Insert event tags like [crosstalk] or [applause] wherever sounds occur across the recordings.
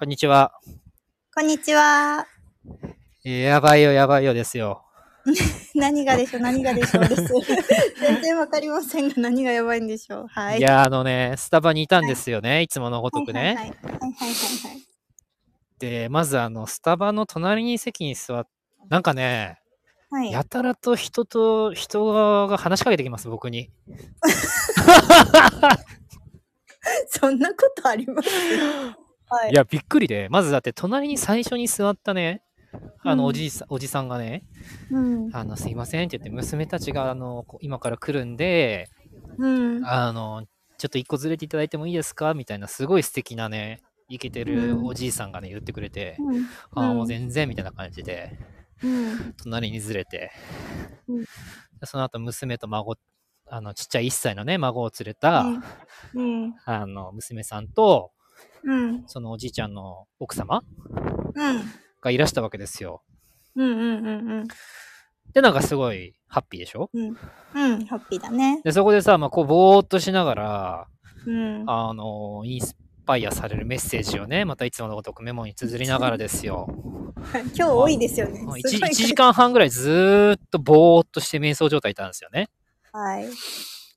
こんにちは。こんにちは。やばいよ、やばいよですよ。[laughs] 何がでしょう、何がでしょうです。[laughs] 全然わかりませんが、何がやばいんでしょう。はい。いや、あのね、スタバにいたんですよね、い、つものごとくね。はいはいはい。はいはいはいはい。で、まずあの、スタバの隣に席に座っなんかね、はい。やたらと人と、人が話しかけてきます、僕に。[laughs] そんなことあります？はいい。や、びっくりで、まずだって隣に最初に座ったね、あの、うんおじいさん、おじさんがね、うん。あの、すいませんって言って、娘たちが、あの、こ今から来るんで、うん。あの、ちょっと一個ずれていただいてもいいですか？みたいな、すごい素敵なね、イケてるうんおじいさんがね、言ってくれて、うん。ああ、もう全然みたいな感じで、うん。隣にずれて、その後娘と孫、あの、ちっちゃい1歳のね、孫を連れた、うん。あの、娘さんと、うん。そのおじいちゃんの奥様うん。がいらしたわけですよ。うん。うん。うん。で、なんかすごいハッピーでしょ？うん。うん。ハッピーだね。で、そこでさ、まあ、こう、ぼーっとしながら、うん。あの、インスパイアされるメッセージをね、またいつものごとくメモに綴りながらですよ。[laughs] 今日多いですよね。1, すごい時間半ぐらいずーっとぼーっとして瞑想状態いたんですよね。はい。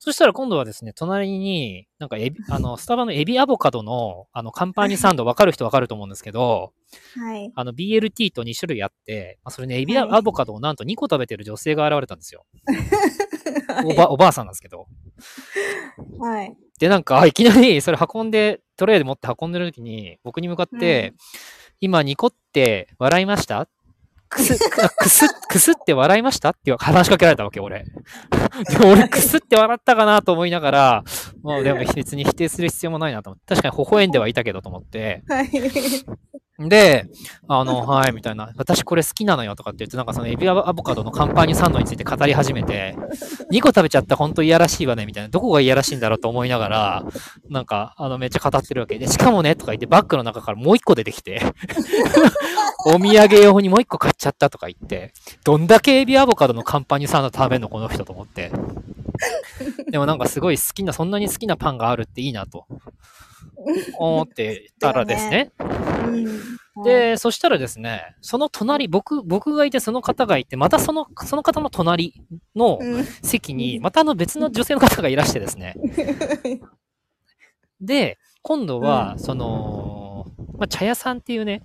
そしたら今度はですね、隣に、なんかエビ、あの、スタバのエビアボカドの、あの、カンパーニュサンド、わかる人わかると思うんですけど、はい。あの、BLT と2種類あって、まあ、それね、エビアボカドをなんと2個食べてる女性が現れたんですよ。[laughs] おば、おばあさんなんですけど。はい。で、なんか、あいきなり、それ運んで、トレイで持って運んでる時に、僕に向かって、今、ニコって笑いました？くす、[laughs] くす、くすって笑いました？って話しかけられたわけ、俺。[laughs] でも俺、くすって笑ったかなと思いながら、もうでも別に否定する必要もないなと思って、確かに微笑んではいたけどと思って、はい。で、あの、はい、みたいな、私これ好きなのよとかって言って、なんかそのエビアボカドのカンパーニュサンドについて語り始めて、2個食べちゃった本当いやらしいわね、みたいな、どこがいやらしいんだろうと思いながら、なんか、あの、めっちゃ語ってるわけ。で、しかもね、とか言って、バッグの中からもう1個出てきて、お土産用にもう1個買っちゃったとか言って、どんだけエビアボカドのカンパーニュサンド食べんの、この人と思って。でもなんかすごい好きな、そんなに好きなパンがあるっていいなと思ってたらですね。うん。で、そしたらですね、その隣、僕、僕がいて、その方がいて、またその、その方の隣のうん、席に、またあの別の女性の方がいらしてですね。[laughs] で、今度は、その、まあ、茶屋さんっていうね、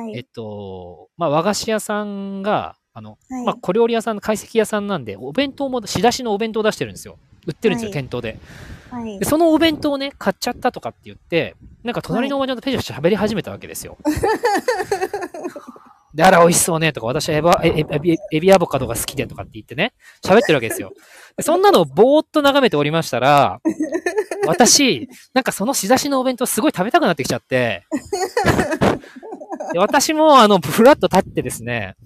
えっはい。と、まあ、和菓子屋さんが、あの、はいまあ、小料理屋さん、懐石屋さんなんで、お弁当も、仕出しのお弁当を出してるんですよ。売ってるんですよ、はい店頭で。はいで、。そのお弁当をね、買っちゃったとかって言って、なんか隣のおばちゃんとペチャペチャ喋り始めたわけですよ。[laughs] で、あら、美味しそうねとか、私はエバエビエビアボカドが好きでとかって言ってね、喋ってるわけですよ。でそんなのをぼーっと眺めておりましたら、私、なんかその仕出しのお弁当すごい食べたくなってきちゃって、で私も、あの、ふらっと立ってですね、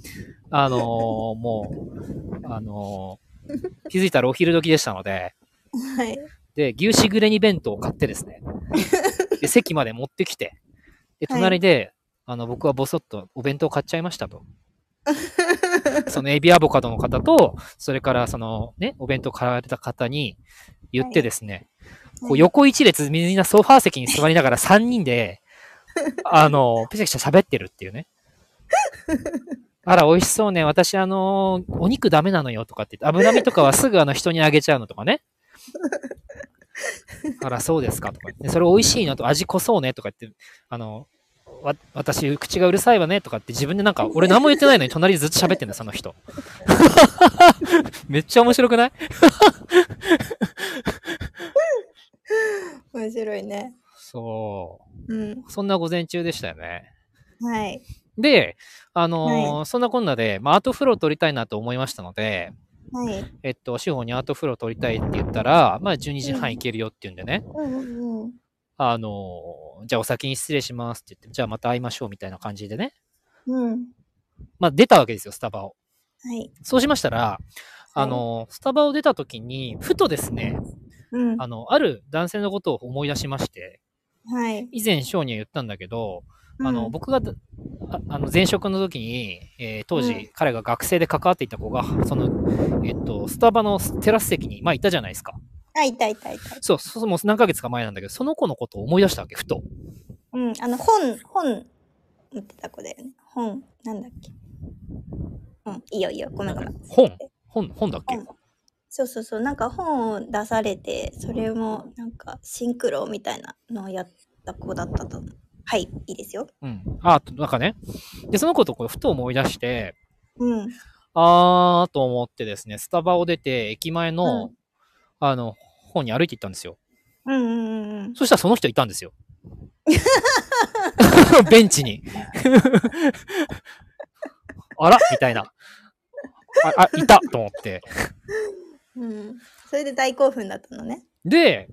あのーもう、あのー気づいたらお昼時でしたので、はい。で、牛しぐれ煮弁当を買ってですね、で、席まで持ってきて、で、隣で、あの、僕はボソッとお弁当買っちゃいましたと。[laughs] そのエビアボカドの方と、それからそのね、お弁当買われた方に言ってですね、こう横一列みんなソファー席に座りながら3人で、あの、ペチャペチャ喋ってるっていうね。[laughs] あら、美味しそうね。私、あの、お肉ダメなのよとかって言って、脂身とかはすぐあの人にあげちゃうのとかね。[laughs] あら、そうですかとか言って、それ美味しいのと味濃そうねとか言って、あの、わ、私、口がうるさいわねとかって自分でなんか、俺何も言ってないのに隣でずっと喋ってんだよ、その人。[laughs] めっちゃ面白くない？面白いね。そうん。う。そんな午前中でしたよね。はい。で、あのーはそんなこんなで、まあ、アートフロー撮りたいなと思いましたので、はい。えっと、司法にアートフロー撮りたいって言ったら、まあ、12時半行けるよって言うんでね、うんうんうん。あのーじゃあお先に失礼しますって言って、じゃあまた会いましょうみたいな感じでね、うん。まあ、出たわけですよ、スタバを。はい。そうしましたら、あのースタバを出た時に、ふとですね、うん。あの、ある男性のことを思い出しまして、はい。以前、翔には言ったんだけど、あの、うん僕がだ、ああの、前職の時に、えー当時、うん彼が学生で関わっていた子が、その、えっと、スタバのテラス席に、まあ、いたじゃないですか。あ、いたいたいた。そう、そうもう何ヶ月か前なんだけど、その子のことを思い出したわけ、ふと。うん、あの、本、本、持ってた子だよね。本、なんだっけ。うん、いいよいいよ、ごめんごめん。本？本、本だっけ？本そうそうそう、なんか本を出されて、それもなんかシンクロみたいなのをやった子だったと。はい、いいですよ。うん。あ、なんかね。で、そのことこうふと思い出して、うん。あーと思ってですね、スタバを出て、駅前の、うんあの、本に歩いて行ったんですよ。うんうんうんうん。そしたらその人いたんですよ。[laughs] ベンチに。あらみたいな。あ、あいたと思って。うん。それで大興奮だったのね。で、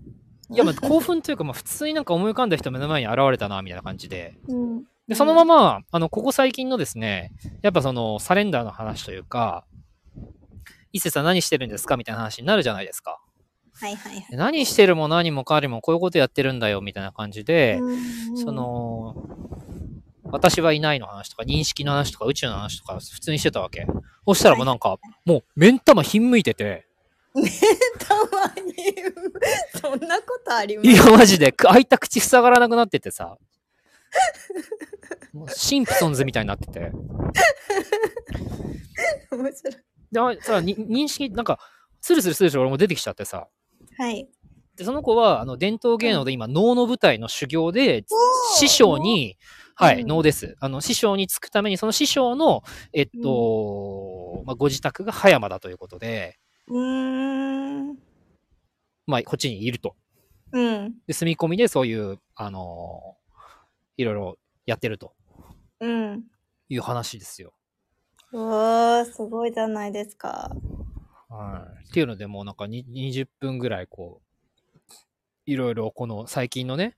いや、まあ興奮というか、まあ、普通になんか思い浮かんだ人目の前に現れたな、みたいな感じで。うん。で、そのまま、あの、ここ最近のですね、やっぱその、サレンダーの話というか、伊勢さん何してるんですかみたいな話になるじゃないですか。はいはいはい。で何してるも何もかりもこういうことやってるんだよ、みたいな感じで、うんそ、の、私はいないの話とか、認識の話とか、宇宙の話とか、普通にしてたわけ。そしたらもうなんか、もう、目ん玉ひんむいてて、たまに、そんなことあります？いや、マジで、く開いた口塞がらなくなっててさ、もうシンプソンズみたいになってて。面白い。で、あさ、に認識、なんか、スルスルスルスル俺も出てきちゃってさ、はい。で、その子は、あの、伝統芸能で今、能の舞台の修行で、師匠に、はい、うん。能です。あの、師匠につくために、その師匠の、えっと、まあ、ご自宅が葉山だということで、うーん。まあ、こっちにいると。うん。で、住み込みでそういう、あのいろいろやってるとうん。いう話ですよ。うわー、すごいじゃないですか。はい。っていうので、もうなんかに20分ぐらい、こう、いろいろこの最近のね、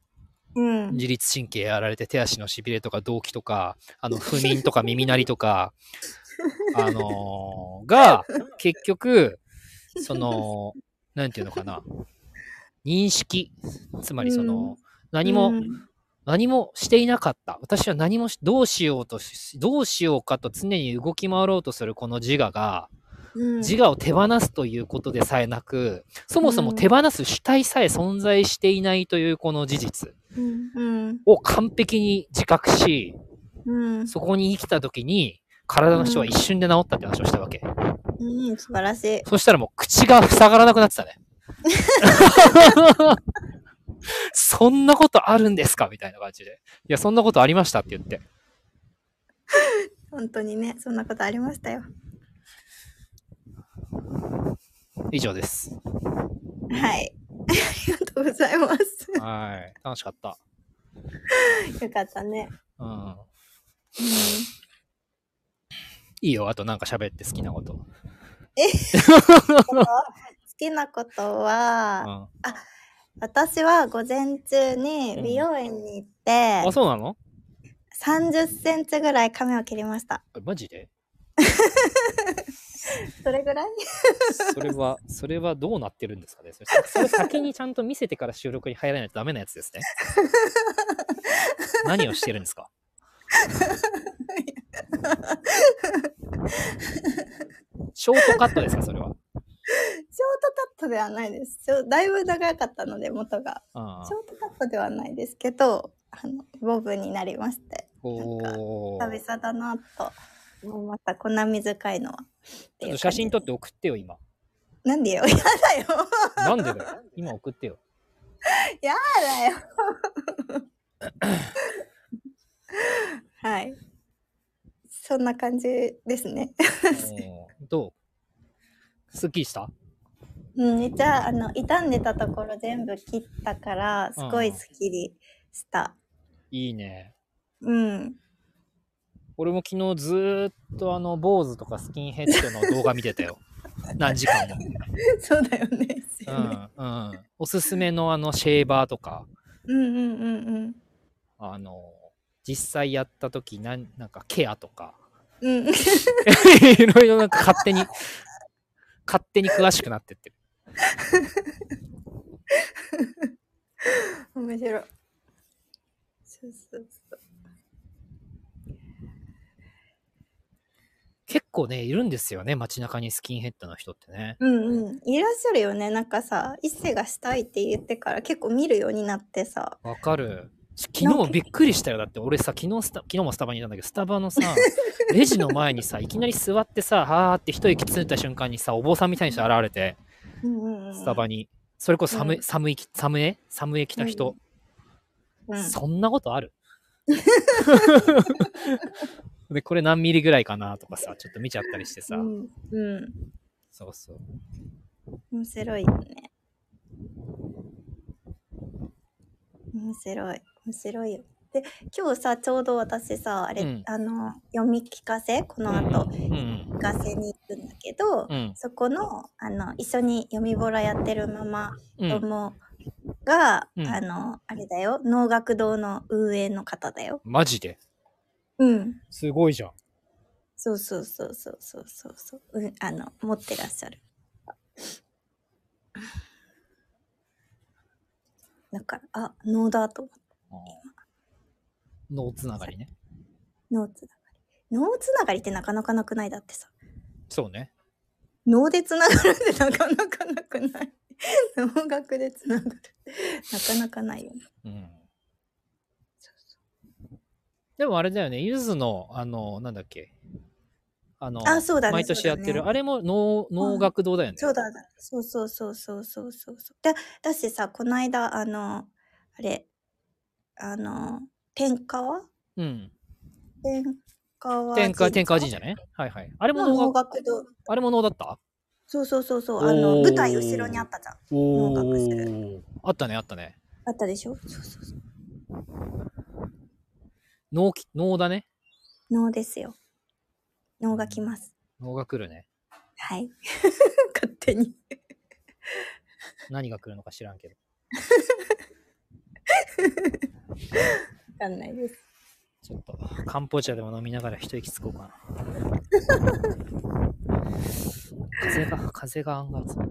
うん。自律神経やられて手足のしびれとか動悸とか、あの、[laughs] 不眠とか耳鳴りとか、あのーが、結局、その、[laughs] なんていうのかな、認識、つまりその、何も、うん。何もしていなかった。私は何もし、どうしようとし、どうしようかと常に動き回ろうとするこの自我が、うん。自我を手放すということでさえなく、そもそもうん。手放す主体さえ存在していないというこの事実を完璧に自覚し、うん。そこに生きた時に、体の人は一瞬で治ったって話をしたわけ。うん素晴らしい。そしたらもう口が塞がらなくなってたね。そんなことあるんですか？みたいな感じで。いや、そんなことありましたって言って。本当にね、そんなことありましたよ。以上です。はい。ありがとうございます。はい。楽しかった。よかったね。うん。うんいいよ。あとなんか喋って好きなこと。好きなことうは、[laughs] ん。私は午前中に美容院に行って、あ、そうなの？30センチぐらい髪を切りました。マジで？[laughs] それぐらい？[laughs] それは、それはどうなってるんですかね？それそれ先にちゃんと見せてから収録に入らないとダメなやつですね。何をしてるんですか？ショートカットですか？それは。ショートカットではないです。ちょだいぶ長かったので、元が。あショートカットではないですけど、あの、ボブになりまして、おー久々だなと思いました。こんな短いのは。ちょっと写真撮って送ってよ、今。なんでよ、[laughs] やだよ。なんでだよ？今送ってよ。やだよ。はい。そんな感じですね。どう？すっきりした？うん、めっちゃ、あの、傷んでたところ全部切ったから、すごいスッキリした。いいね。うん。俺も昨日ずーっとあの、坊主とかスキンヘッドの動画見てたよ。[laughs] 何時間も。そうだよね。うん、うん。おすすめのあの、シェーバーとか、うんうんうんうん。あの、実際やった時なん、なんかケアとか、うん。いろいろなんか勝手に、勝手に詳しくなってってる。面白い。そうそうそう。結構ね、いるんですよね、街中にスキンヘッドの人ってね。うんうん。いらっしゃるよね。なんかさ、一世がしたいって言ってから結構見るようになってさ。わかる。昨日もびっくりしたよ。だって俺さ、昨日スタ、昨日もスタバにいたんだけど、スタバのさ、[laughs] レジの前にさ、いきなり座ってさ、はーって一息ついた瞬間にさ、お坊さんみたいに人現れて、うんうんうんスタバに。それこそ寒い、うん寒い、寒い、寒い来た人。うんそんなことある？[laughs] で、これ何ミリぐらいかなとかさ、ちょっと見ちゃったりしてさ。うん、うん、そうそう。面白いよね。面白い。面白いよ。で、今日さ、ちょうど私さ、あれ、うんあの、読み聞かせこの後、うんうん聞かせに行くんだけど、うん。そこの、あの、一緒に読みボラやってるママうん。友が、うんあの、あれだよ、能楽堂の運営の方だよ。マジで？うん。すごいじゃん。そうそうそうそうそうそうそう、うん、あの、持ってらっしゃる。だから、あ、能だと思って、脳つながりね。能つながり。能つながりってなかなかなくない？だってさ。そうね。能でつながるってなかなかなくない？[laughs] 能楽でつながる。なかなかないよね。うん。でもあれだよね、ゆずの、あの、なんだっけ？あの、あそうだね毎年やってる、ねあれも能能楽堂だよね。そうだ、そうそうそうそうそうそうそう。だ、だしさ、この間、あの、あれ、あの、天川？うん。天川天下、天下神社社ね。はいはい。あれもの能能楽、楽堂。あれも能だ？ったそうそうそうそう。あの、おー舞台後ろにあったじゃん。お能楽するーあったね、あったね。あったでしょ？そうそうそう。能き、能だね。能ですよ。能が来ます。能が来るね。はい。[laughs] 勝手に。何が来るのか知らんけど。[laughs] わかんないです。ちょっと、漢方茶でも飲みながら一息つこうかな。[laughs] 風が、風が案外強い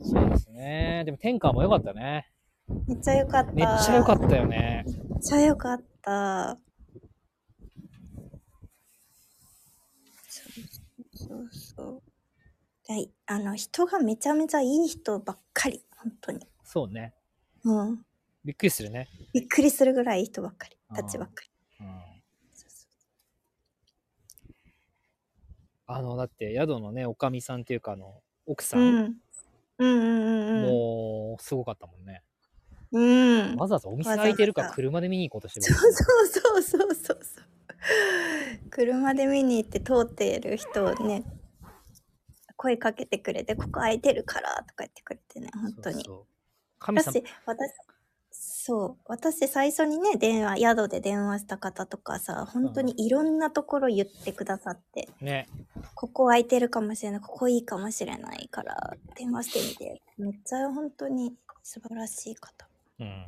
そうですね。でも天下も良かったね。めっちゃ良かった。めっちゃ良かったよね。めっちゃ良かった。そうそうそう。であの、人がめちゃめちゃいい人ばっかり。本当に。そうね。うん。びっくりするね。びっくりするぐらいいい人ばっかり。たちばっかり。あの、だって宿のね、おかみさんっていうか、あの、奥さ、ううんん。うんうんうんうん。もう、すごかったもんね。うん。わざわざお店開いてるから車で見に行こうとしてるそうそうそうそうそうそう。車で見に行って通っている人をね、声かけてくれて、ここ空いてるからとか言ってくれてね、本当に。そう私、私、そう、私最初にね、電話、宿で電話した方とかさ、本当にいろんなところ言ってくださって、ね。ここ空いてるかもしれない、ここいいかもしれないから、電話してみて。めっちゃ本当に素晴らしい方。うん。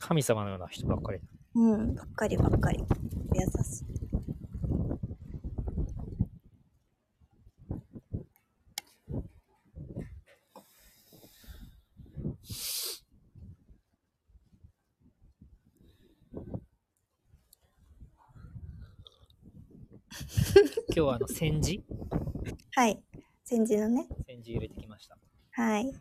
神様のような人ばっかり。うん、ばっかりばっかり。優しい。今日はあの、煎じ？はい。煎じのね。煎じ入れてきました。はい。うん。い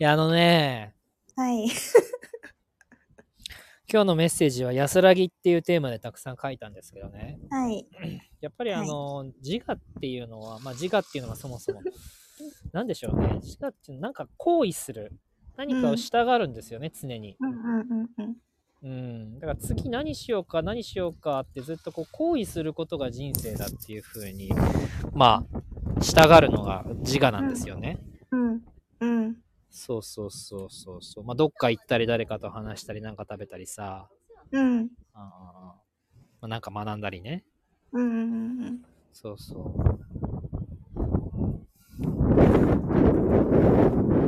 や、あのね、はい。今日のメッセージは安らぎっていうテーマでたくさん書いたんですけどね。はい。[clears throat] やっぱりあの、自我っていうのは、まあ自我っていうのがそもそも、なんでしょうね。自我っていうのはなんか行為する。何かをしたがるんですよね、常に。うんうんうんうん。うん。だから次何しようか、何しようかってずっとこう行為することが人生だっていうふうに、まあ、したがるのが自我なんですよね。うん。うん。そうそうそうそうそう。まあどっか行ったり誰かと話したりなんか食べたりさ、うん。あーまあ、なんか学んだりね。うんうんうんそうそう。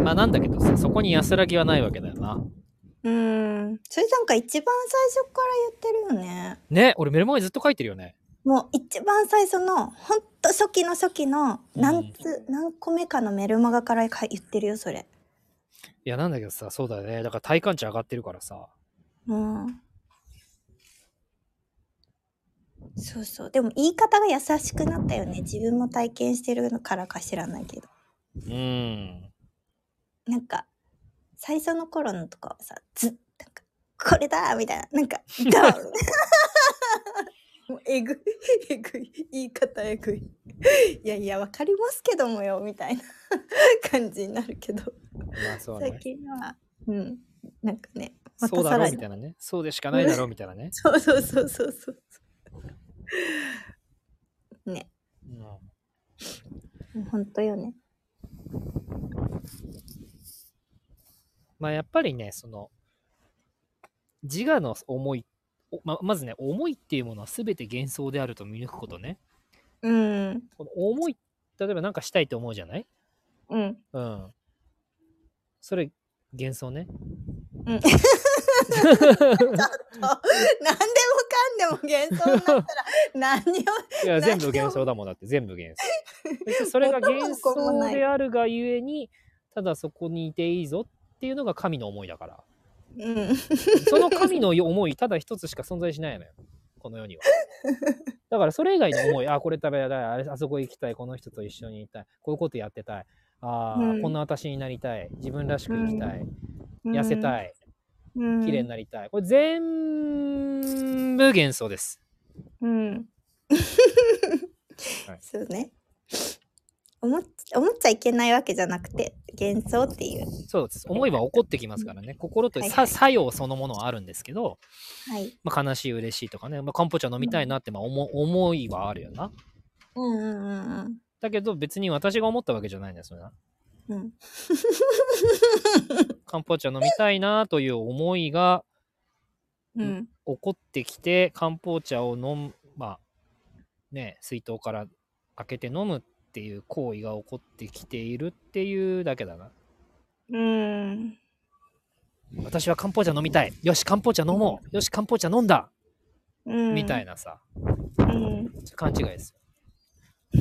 まあなんだけどさ、そこに安らぎはないわけだよな。うん。うん。それなんか一番最初から言ってるよね。ね、俺メルマガにずっと書いてるよね。もう一番最初の、ほんと初期の初期の何つ、う何個目かのメルマガからか言ってるよ、それ。いや、なんだけどさ、そうだよね。だから体感値上がってるからさ。うん。そうそう。でも言い方が優しくなったよね。自分も体験してるのからか知らないけど。うん。なんか、最初の頃のとかはさ、ずっ、なんか、これだみたいな。なんか、ダウンもうえぐい、[laughs] えぐい。言い方えぐい。いやいや、わかりますけどもよ、みたいな [laughs] 感じになるけど。まあそう最ね。近は、うん。なんかね、まそうだろう。みたいなね。そうでしかないだろうみたいなね。[laughs] そうそうそうそうそう。ね、うんもうほんとよね。まあやっぱりね、その、自我の思い、おままずね、思いっていうものは全て幻想であると見抜くことね。うん。この思い、例えば何かしたいと思うじゃない？うん。うん。それ、幻想ね。うん。[laughs] 何でもかんでも幻想になったら [laughs] 何をいや、全部幻想だもんだって、全部幻想。[laughs] それが幻想であるがゆえに、ただそこにいていいぞっていうのが神の思いだから。うん。その神の思い、ただ一つしか存在しないのよ。この世には。だからそれ以外の思い、あ、これ食べたい、あれあそこ行きたい、この人と一緒にいたい、こういうことやってたい、あー、うん。こんな私になりたい、自分らしく生きたい、痩せたい、うん。綺麗になりたい。これ全部幻想です。うん。はい。そうね思っ思っちゃいけないわけじゃなくて幻想っていうそうです。思いは起こってきますからね。心とさはいはい作用そのものはあるんですけど、はいまあ、悲しい、嬉しいとかね、まあ、カンポチャ飲みたいなって、まあ、思思いはあるよな。うんうんうんだけど別に私が思ったわけじゃないんですよな。うんうん [laughs] カンポチャ飲みたいなという思いがうん起こってきて、漢方茶を飲む、まあ、ね、水筒から開けて飲むっていう行為が起こってきているっていうだけだな。うん私は漢方茶飲みたい。よし、漢方茶飲もう。よし、漢方茶飲んだ。うんみたいなさ、うん勘違いですよ。[laughs]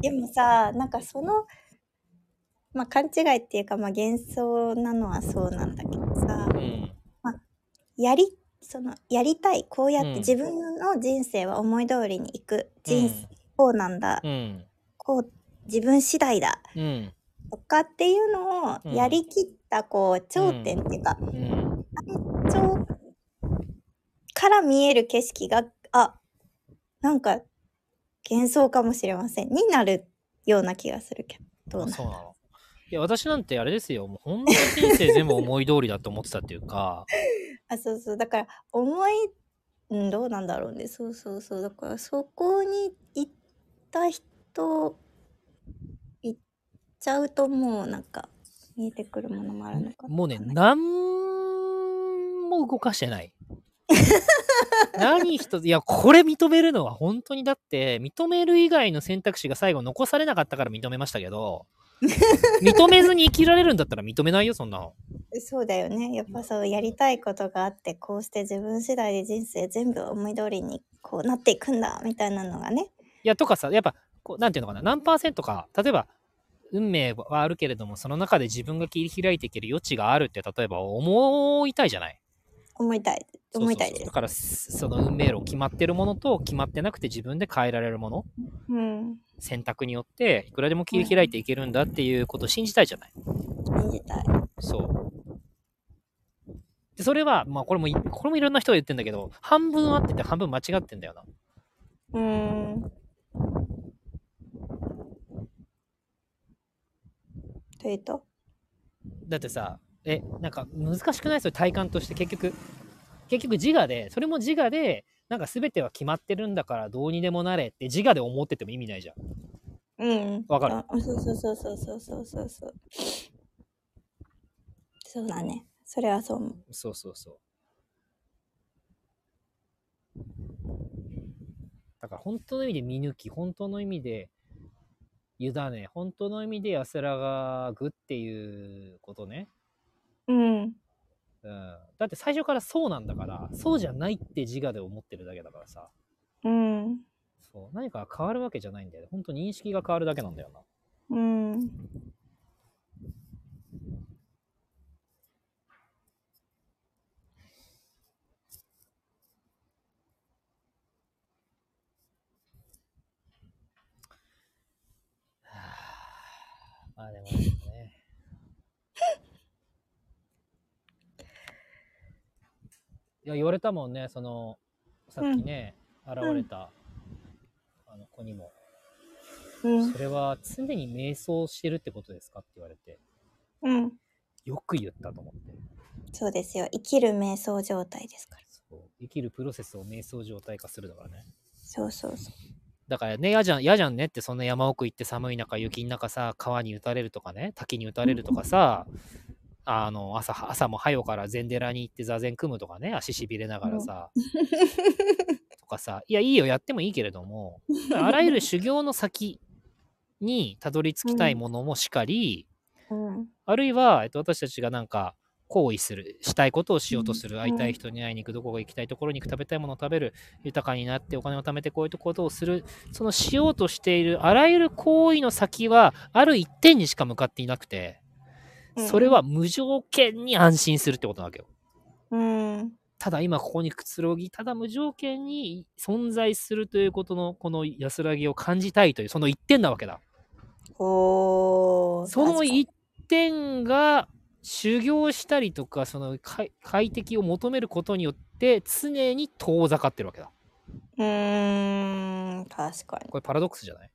でもさなんかそのまあ勘違いっていうかまあ幻想なのはそうなんだけどさうん。やりそのやりたいこうやっうんて自分の人生は思い通りにいく人生、うんこうなんだうん。こう自分次第だうん。とかっていうのをうんやりきったこう頂点っていうか、うん。頂から見える景色があなんか幻想かもしれませんになるような気がするけどどうなあそうなの？いや、私なんてあれですよ。もう本当に人生全部思い通りだと思ってたっていうか、[laughs] あそうそう。だから思い、うん、どうなんだろうね。そうそうそう。だからそこに行った人行っちゃうともうなんか見えてくるものもあるのかな。もうね、わかんない。なんも動かしてない。[laughs] 何一つ、いや、これ認めるのは本当にだって、認める以外の選択肢が最後残されなかったから認めましたけど、[laughs] 認めずに生きられるんだったら認めないよ、そんなの。そうだよね。やっぱそうやりたいことがあってこうして自分次第で人生全部思い通りにこうなっていくんだみたいなのがね。いや、とかさ、やっぱ、こうなんていうのかな、何パーセントか、例えば、運命はあるけれども、その中で自分が切り開いていける余地があるって、例えば思いたいじゃない？思いたい。思いたいです。だから、その運命論決まってるものと、決まってなくて自分で変えられるもの、うん。選択によって、いくらでも切り開いていけるんだっていうことを信じたいじゃない？信じたい。そう。で、それは、まあこれも、これもいろんな人が言ってんだけど、半分合ってて半分間違ってんだよな。うーん。というと？だってさ、え、なんか難しくない？それ体感として結局、結局自我で、それも自我で、なんか全ては決まってるんだからどうにでもなれって自我で思ってても意味ないじゃん。うん。わかる？そうそうそうそうそうそうそう。そうだね。それはそう思うそうそうそう。だから本当の意味で見抜き、本当の意味で委ね、本当の意味で安らぐっていうことね。うんううん。だって最初からそうなんだから、そうじゃないって自我で思ってるだけだからさ。うん。そう。何かが変わるわけじゃないんだよね。本当認識が変わるだけなんだよな。うん。まあでもね。いや、言われたもんね、その、さっきね、現れた、あの子にも、うんそ。れは常に瞑想してるってことですかって言われて、うん。よく言ったと思って。そうですよ。生きる瞑想状態ですから。そう生きるプロセスを瞑想状態化するだからね。そうそうそう。だからね、嫌じゃん、嫌じゃんねって、そんな山奥行って寒い中、雪の中さ、川に打たれるとかね、滝に打たれるとかさ、あの、朝、朝も早うから禅寺に行って座禅組むとかね、足しびれながらさ、とかさ、いや、いいよ、やってもいいけれども、あらゆる修行の先にたどり着きたいものもしかり、うん。あるいは、えっと、私たちがなんか、行為する、したいことをしようとする、うん会いたい人に会いに行く、どこか行きたいところに行く、食べたいものを食べる、豊かになってお金を貯めてこういうことをする、そのしようとしているあらゆる行為の先は、ある一点にしか向かっていなくて、それは無条件に安心するってことなわけよ。うん。ただ今ここにくつろぎ、ただ無条件に存在するということのこの安らぎを感じたいという、その一点なわけだ。その一点が修行したりとか、その快快適を求めることによって常に遠ざかってるわけだ。うーん。確かに。これパラドックスじゃない？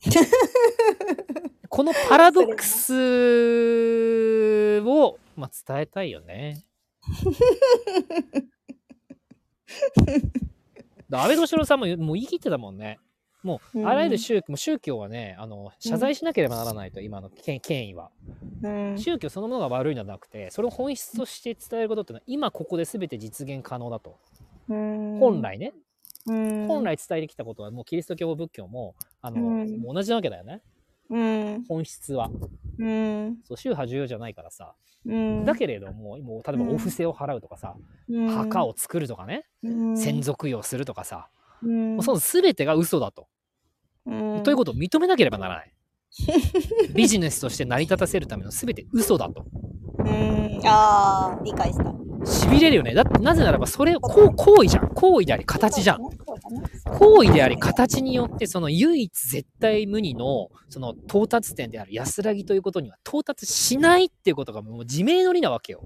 [laughs] このパラドックスを、まあ、伝えたいよね。[laughs] だ安倍敏郎さんももう言い切ってたもんね。もう、うんあらゆる宗もう宗教はね、あの謝罪しなければならないと、今の権権威は。うん。宗教そのものが悪いのではなくて、それを本質として伝えることっていうのは、今ここで全て実現可能だと。うん本。来ね、うん。本。来伝えてきたことは、もうキリスト教、仏教も、あの、うんもう同じなわけだよね。うん。本質は。うん。そう、宗派重要じゃないからさ。うん。だけれども、もう例えばお布施を払うとかさ、うん、墓を作るとかね、うん、先祖供養するとかさ、うその全てが嘘だと。うん、ということを認めなければならない。ビジネスとして成り立たせるための全て嘘だと。うん、ああ、理解した。痺れるよね。だってなぜならば、それ、こう行為じゃん。行為であり形じゃん。行為であり形によって、その唯一絶対無二の、その到達点である安らぎということには到達しないっていうことがもう自明の理なわけよ。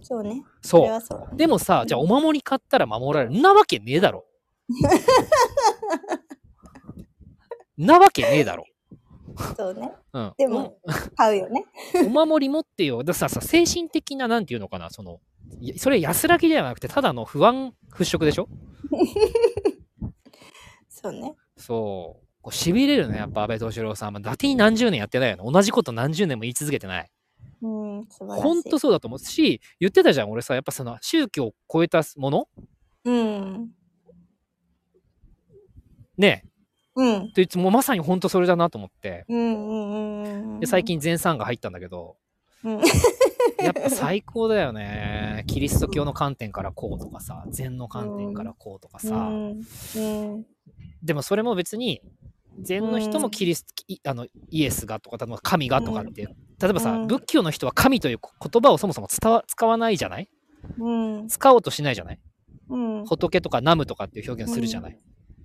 そうね。それそ。う。でもさ、じゃあお守り買ったら守られる。んなわけねえだろ。ん [laughs] なわけねえだろ。そうね。うん。でも、買うよね。[laughs] お守り持ってよ。だからさ、さ精神的な、なんていうのかな、その、それ安らぎではなくて、ただの不安払拭でしょ？[laughs] そうね。そう。こう痺れるね、やっぱ安倍敏郎さん。まあ、伊達に何十年やってないよね。同じこと何十年も言い続けてない。うん、素晴らしい。ほんとそうだと思うし、言ってたじゃん、俺さ、やっぱその宗教を超えたもの？うん。ねうん。といつもまさにほんとそれだなと思って。うんうんうんうん。で、最。近前三が入ったんだけど、うん。やっぱ最高だよね。[laughs] キリスト教の観点からこうとかさ、禅の観点からこうとかさ。でもそれも別に、禅の人もキリスト、いあのイエスがとか、例えば神がとかって、例えばさ、うん仏教の人は神という言葉をそもそも伝わ使わないじゃない？うん。使おうとしないじゃない？うん。仏とかナムとかっていう表現するじゃない、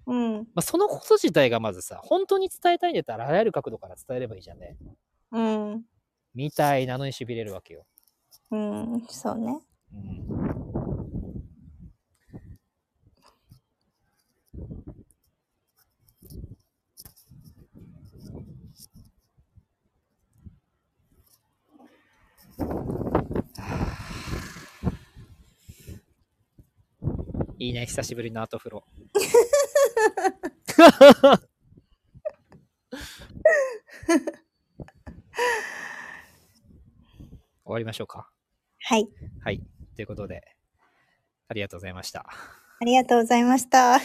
うん。まあ、そのこと自体がまずさ、本当に伝えたいんだったらあらゆる角度から伝えればいいじゃんね？うん。みたいなのに痺れるわけよ。うん。そうね。うん。[sighs] いいね、久しぶりの後風呂。[laughs] 終わりましょうか。はい。はい。ということで、ありがとうございました。ありがとうございました。